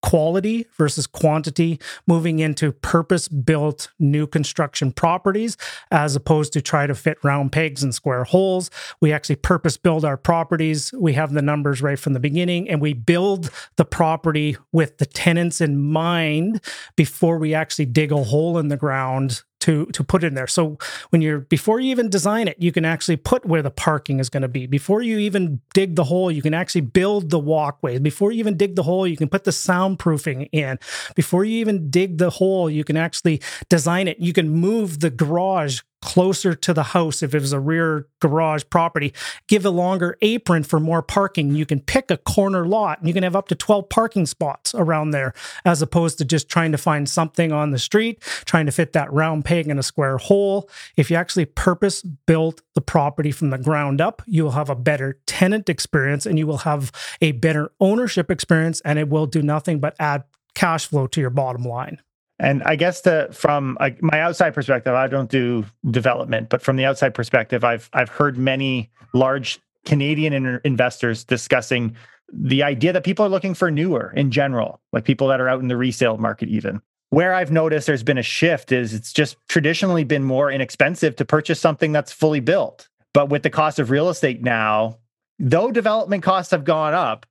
Speaker 1: quality versus quantity, moving into purpose built new construction properties as opposed to try to fit round pegs and square holes. We actually purpose build our properties. We have the numbers right from the beginning and we build the property with the tenants in mind before we actually dig a hole in the ground to to put in there. So when you're before you even design it, you can actually put where the parking is going to be. Before you even dig the hole, you can actually build the walkway. Before you even dig the hole, you can put the soundproofing in. Before you even dig the hole, you can actually design it. You can move the garage closer to the house if it was a rear garage property. Give a longer apron for more parking. You can pick a corner lot and you can have up to 12 parking spots around there as opposed to just trying to find something on the street, trying to fit that round peg in a square hole. If you actually purpose built the property from the ground up, you will have a better tenant experience and you will have a better ownership experience and it will do nothing but add cash flow to your bottom line.
Speaker 3: And I guess the from uh, my outside perspective, I don't do development, but from the outside perspective, I've I've heard many large Canadian in- investors discussing the idea that people are looking for newer in general, like people that are out in the resale market even. Where I've noticed there's been a shift is it's just traditionally been more inexpensive to purchase something that's fully built. But with the cost of real estate now, though development costs have gone up,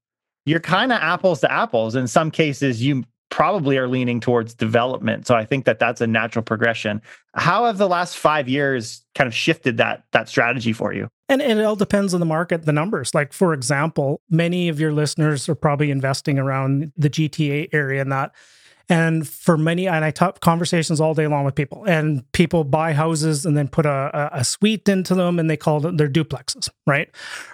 Speaker 3: you're kind of apples to apples. In some cases, you probably are leaning towards development. So I think that that's a natural progression. How have the last five years kind of shifted that that strategy for you?
Speaker 1: And, and it all depends on the market, the numbers. Like for example, many of your listeners are probably investing around the GTA area and that. And for many, and I talk conversations all day long with people, and people buy houses and then put a, a, suite into them, and they call them their duplexes. Right,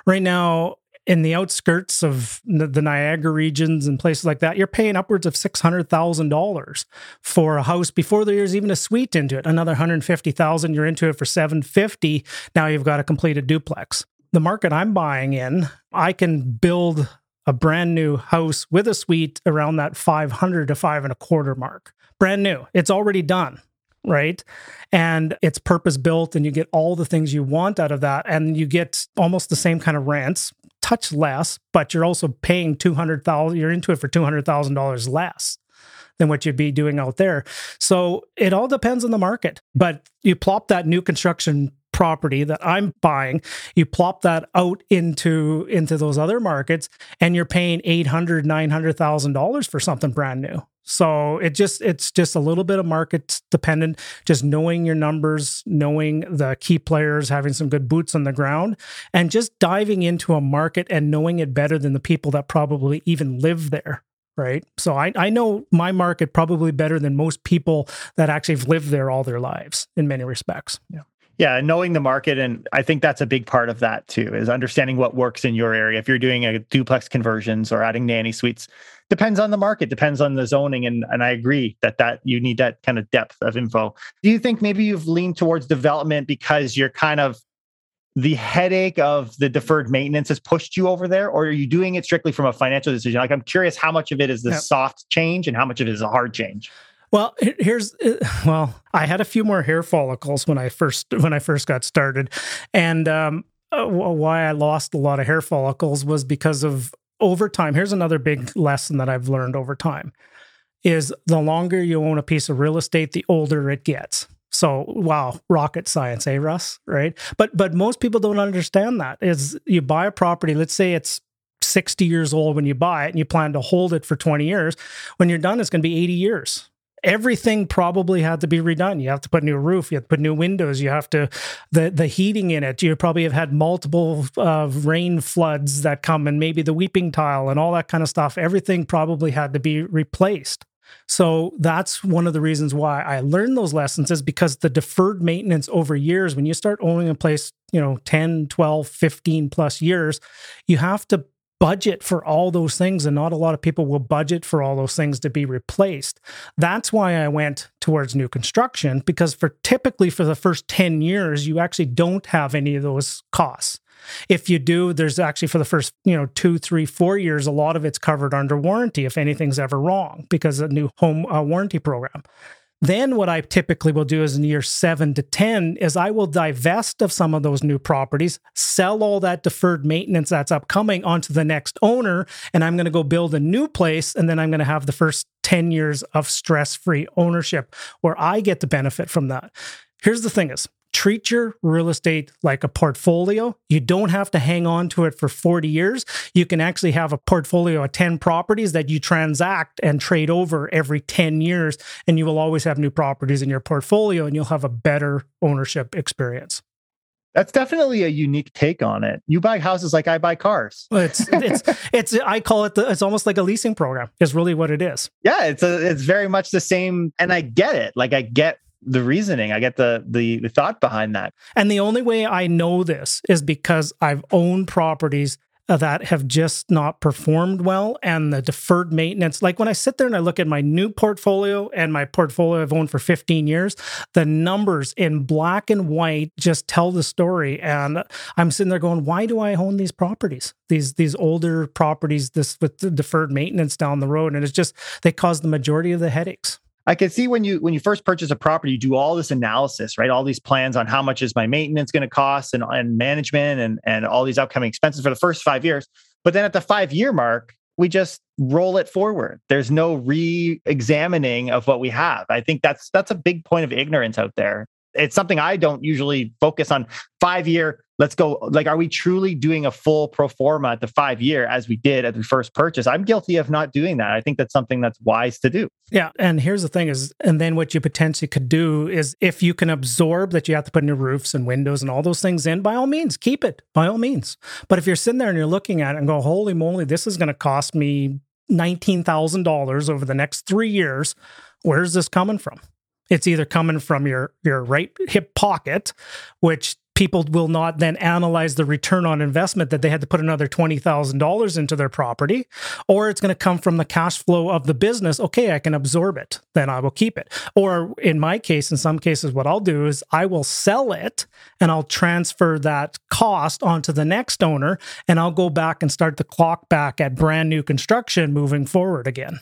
Speaker 1: right now, in the outskirts of the Niagara regions and places like that, you're paying upwards of six hundred thousand dollars for a house before there's even a suite into it. Another hundred fifty thousand, you're into it for seven fifty. Now you've got a completed duplex. The market I'm buying in, I can build a brand new house with a suite around that five hundred to five and a quarter mark. Brand new. It's already done right? And it's purpose built, and you get all the things you want out of that. And you get almost the same kind of rents, touch less, but you're also paying 200,000 you're into it for $200,000 less than what you'd be doing out there. So it all depends on the market. But you plop that new construction property that I'm buying, you plop that out into into those other markets and you're paying 800 $900,000 for something brand new. So it just it's just a little bit of market dependent. Just knowing your numbers, knowing the key players, having some good boots on the ground, and just diving into a market and knowing it better than the people that probably even live there. Right. So I, I know my market probably better than most people that actually have lived there all their lives in many respects.
Speaker 3: Yeah. Yeah, knowing the market, and I think that's a big part of that too, is understanding what works in your area. If you're doing a duplex conversions or adding nanny suites, depends on the market, depends on the zoning, and and I agree that that you need that kind of depth of info. Do you think maybe you've leaned towards development because you're kind of the headache of the deferred maintenance has pushed you over there, or are you doing it strictly from a financial decision? Like, I'm curious how much of it is the yep. soft change and how much of it is a hard change.
Speaker 1: Well, here's uh, well, I had a few more hair follicles when I first when I first got started, and um, uh, why I lost a lot of hair follicles was because of over time. Here's another big lesson that I've learned over time: is the longer you own a piece of real estate, the older it gets. So wow, rocket science, eh, Russ? Right? But but most people don't understand that. Is you buy a property, let's say it's 60 years old when you buy it and you plan to hold it for 20 years. When you're done, it's going to be 80 years everything probably had to be redone. You have to put new roof, you have to put new windows, you have to the the heating in it. You probably have had multiple uh, rain floods that come, and maybe the weeping tile and all that kind of stuff. Everything probably had to be replaced. So that's one of the reasons why I learned those lessons is because the deferred maintenance over years, when you start owning a place, you know, 10, 12, 15 plus years, you have to budget for all those things and not a lot of people will budget for all those things to be replaced that's why i went towards new construction because for typically for the first 10 years you actually don't have any of those costs If you do, there's actually for the first, you know, two, three, four years, a lot of it's covered under warranty if anything's ever wrong because a new home uh, warranty program. Then what I typically will do is in year seven to 10 is I will divest of some of those new properties, sell all that deferred maintenance that's upcoming onto the next owner. And I'm going to go build a new place. And then I'm going to have the first 10 years of stress free ownership where I get the benefit from that. Here's the thing is treat your real estate like a portfolio. You don't have to hang on to it for 40 years. You can actually have a portfolio of 10 properties that you transact and trade over every 10 years, and you will always have new properties in your portfolio and you'll have a better ownership experience.
Speaker 3: That's definitely a unique take on it. You buy houses like I buy cars.
Speaker 1: it's it's it's I call it the it's almost like a leasing program. Is really what it is.
Speaker 3: Yeah, it's a it's very much the same and I get it. Like I get the reasoning. I get the, the the thought behind that.
Speaker 1: And the only way I know this is because I've owned properties that have just not performed well and the deferred maintenance like when i sit there and i look at my new portfolio and my portfolio i've owned for 15 years the numbers in black and white just tell the story and i'm sitting there going why do i own these properties these these older properties this with deferred maintenance down the road and it's just they cause the majority of the headaches
Speaker 3: I can see when you when you first purchase a property, you do all this analysis, right? All these plans on how much is my maintenance going to cost and, and management and, and all these upcoming expenses for the first five years. But then at the five year mark, we just roll it forward. There's no re-examining of what we have. I think that's that's a big point of ignorance out there it's something I don't usually focus on. Five year, let's go. Like, are we truly doing a full pro forma at the five year as we did at the first purchase? I'm guilty of not doing that. I think that's something that's wise to do.
Speaker 1: Yeah. And here's the thing is, and then what you potentially could do is if you can absorb that you have to put new roofs and windows and all those things in, by all means, keep it, by all means. But if you're sitting there and you're looking at it and go, holy moly, this is going to cost me $19,000 over the next three years, where's this coming from? It's either coming from your your right hip pocket, which people will not then analyze the return on investment that they had to put another $20,000 into their property, or it's going to come from the cash flow of the business. Okay, I can absorb it, then I will keep it. Or in my case, in some cases, what I'll do is I will sell it and I'll transfer that cost onto the next owner and I'll go back and start the clock back at brand new construction moving forward again.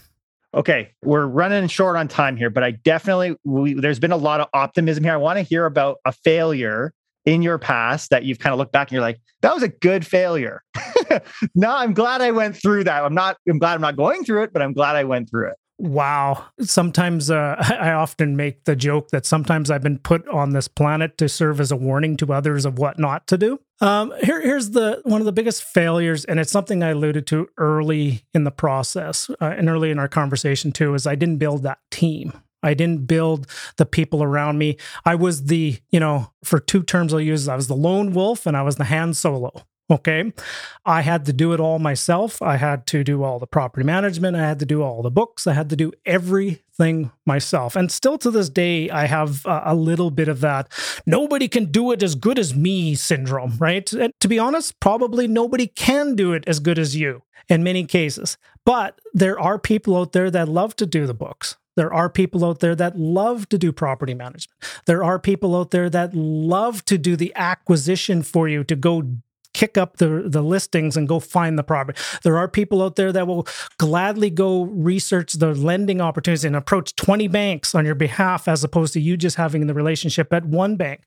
Speaker 3: Okay, we're running short on time here, but I definitely we, there's been a lot of optimism here. I want to hear about a failure in your past that you've kind of looked back and you're like, that was a good failure. no, I'm glad I went through that. I'm not. I'm glad I'm not going through it, but I'm glad I went through it.
Speaker 1: Wow. Sometimes uh, I often make the joke that sometimes I've been put on this planet to serve as a warning to others of what not to do. Um, here, here's the one of the biggest failures, and it's something I alluded to early in the process uh, and early in our conversation too. Is I didn't build that team. I didn't build the people around me. I was the, you know, for two terms I'll use, I was the lone wolf and I was the Han Solo. Okay. I had to do it all myself. I had to do all the property management. I had to do all the books. I had to do everything myself. And still to this day, I have a little bit of that nobody can do it as good as me syndrome, right? And to be honest, probably nobody can do it as good as you in many cases. But there are people out there that love to do the books. There are people out there that love to do property management. There are people out there that love to do the acquisition for you to go kick up the, the listings and go find the property. There are people out there that will gladly go research the lending opportunities and approach 20 banks on your behalf as opposed to you just having the relationship at one bank.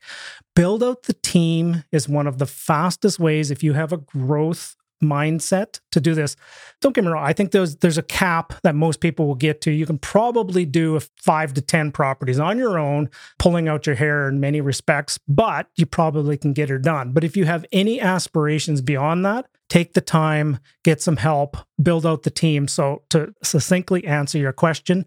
Speaker 1: Build out the team is one of the fastest ways if you have a growth mindset to do this. Don't get me wrong. I think there's there's a cap that most people will get to. You can probably do five to ten properties on your own, pulling out your hair in many respects, but you probably can get it done. But if you have any aspirations beyond that, take the time, get some help, build out the team. So to succinctly answer your question,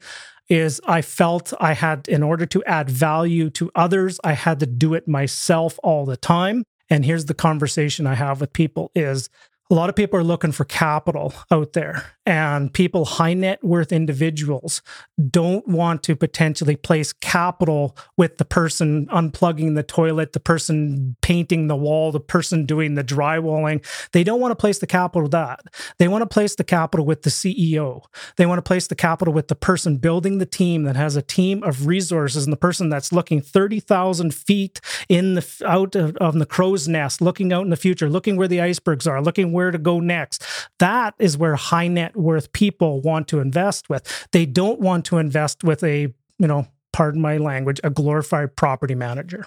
Speaker 1: is I felt I had, in order to add value to others, I had to do it myself all the time. And here's the conversation I have with people is a lot of people are looking for capital out there, and people, high net worth individuals, don't want to potentially place capital with the person unplugging the toilet, the person painting the wall, the person doing the drywalling. They don't want to place the capital with that. They want to place the capital with the CEO. They want to place the capital with the person building the team that has a team of resources and the person that's looking 30,000 feet in the out of, of the crow's nest, looking out in the future, looking where the icebergs are, looking where to go next. That is where high net worth people want to invest with. They don't want to invest with a, you know, pardon my language, a glorified property manager.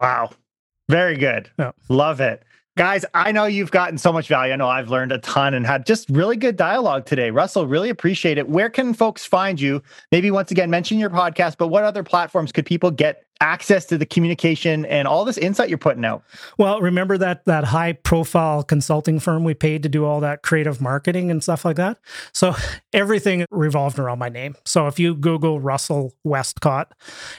Speaker 3: Wow. Very good. Yeah. Love it. Guys, I know you've gotten so much value. I know I've learned a ton and had just really good dialogue today. Russell, really appreciate it. Where can folks find you? Maybe once again, mention your podcast, but what other platforms could people get access to the communication and all this insight you're putting out.
Speaker 1: Well, remember that that high profile consulting firm we paid to do all that creative marketing and stuff like that? So everything revolved around my name. So if you Google Russell Westcott,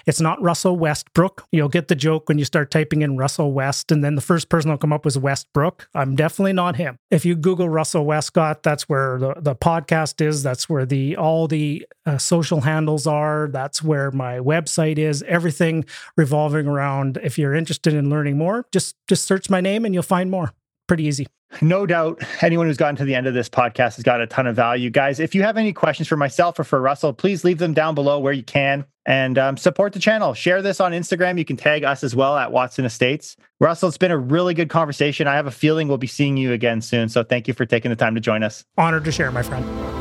Speaker 1: it's not Russell Westbrook. You'll get the joke when you start typing in Russell West, and then the first person will come up was Westbrook. I'm definitely not him. If you Google Russell Westcott, that's where the, the podcast is. That's where the all the uh, social handles are. That's where my website is. Everything revolving around if you're interested in learning more, just just search my name and you'll find more. Pretty easy.
Speaker 3: No doubt anyone who's gotten to the end of this podcast has got a ton of value. Guys, if you have any questions for myself or for Russell, please leave them down below where you can and um, support the channel. Share this on Instagram. You can tag us as well at Watson Estates. Russell, it's been a really good conversation. I have a feeling we'll be seeing you again soon. So thank you for taking the time to join us.
Speaker 1: Honored to share, my friend.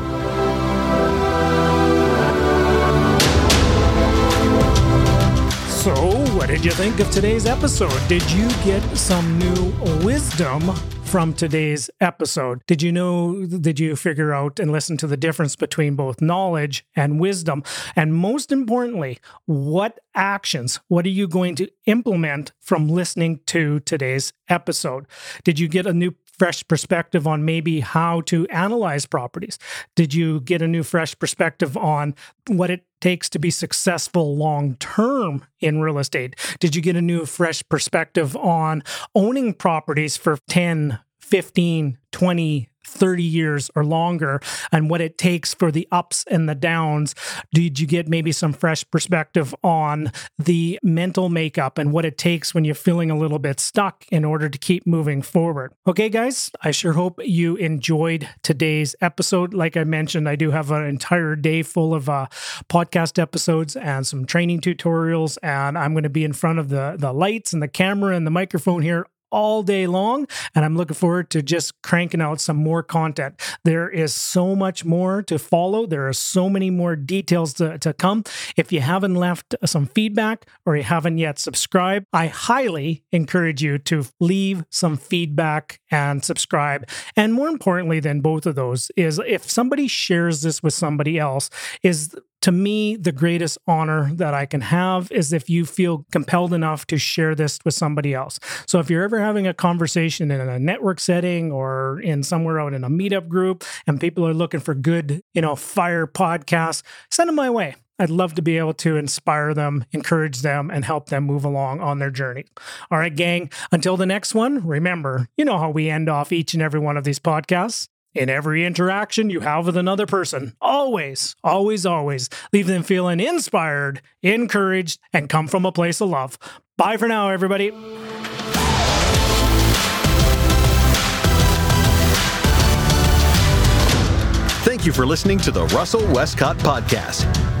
Speaker 1: So, what did you think of today's episode? Did you get some new wisdom from today's episode? Did you know, did you figure out and listen to the difference between both knowledge and wisdom? And most importantly, what actions, what are you going to implement from listening to today's episode? Did you get a new fresh perspective on maybe how to analyze properties? Did you get a new fresh perspective on what it takes to be successful long term in real estate? Did you get a new fresh perspective on owning properties for 10, 15, 20, 30 years or longer and what it takes for the ups and the downs. Did you get maybe some fresh perspective on the mental makeup and what it takes when you're feeling a little bit stuck in order to keep moving forward? Okay, guys, I sure hope you enjoyed today's episode. Like I mentioned, I do have an entire day full of uh, podcast episodes and some training tutorials, and I'm going to be in front of the, the lights and the camera and the microphone here all day long. And I'm looking forward to just cranking out some more content. There is so much more to follow. There are so many more details to, to come. If you haven't left some feedback or you haven't yet subscribed, I highly encourage you to leave some feedback and subscribe. And more importantly than both of those is if somebody shares this with somebody else, is to me, the greatest honor that I can have is if you feel compelled enough to share this with somebody else. So if you're ever having a conversation in a network setting or in somewhere out in a meetup group and people are looking for good, you know, fire podcasts, send them my way. I'd love to be able to inspire them, encourage them, and help them move along on their journey. All right, gang, until the next one, remember, you know how we end off each and every one of these podcasts. In every interaction you have with another person, always, always, always leave them feeling inspired, encouraged, and come from a place of love. Bye for now, everybody.
Speaker 2: Thank you for listening to the Russell Westcott Podcast.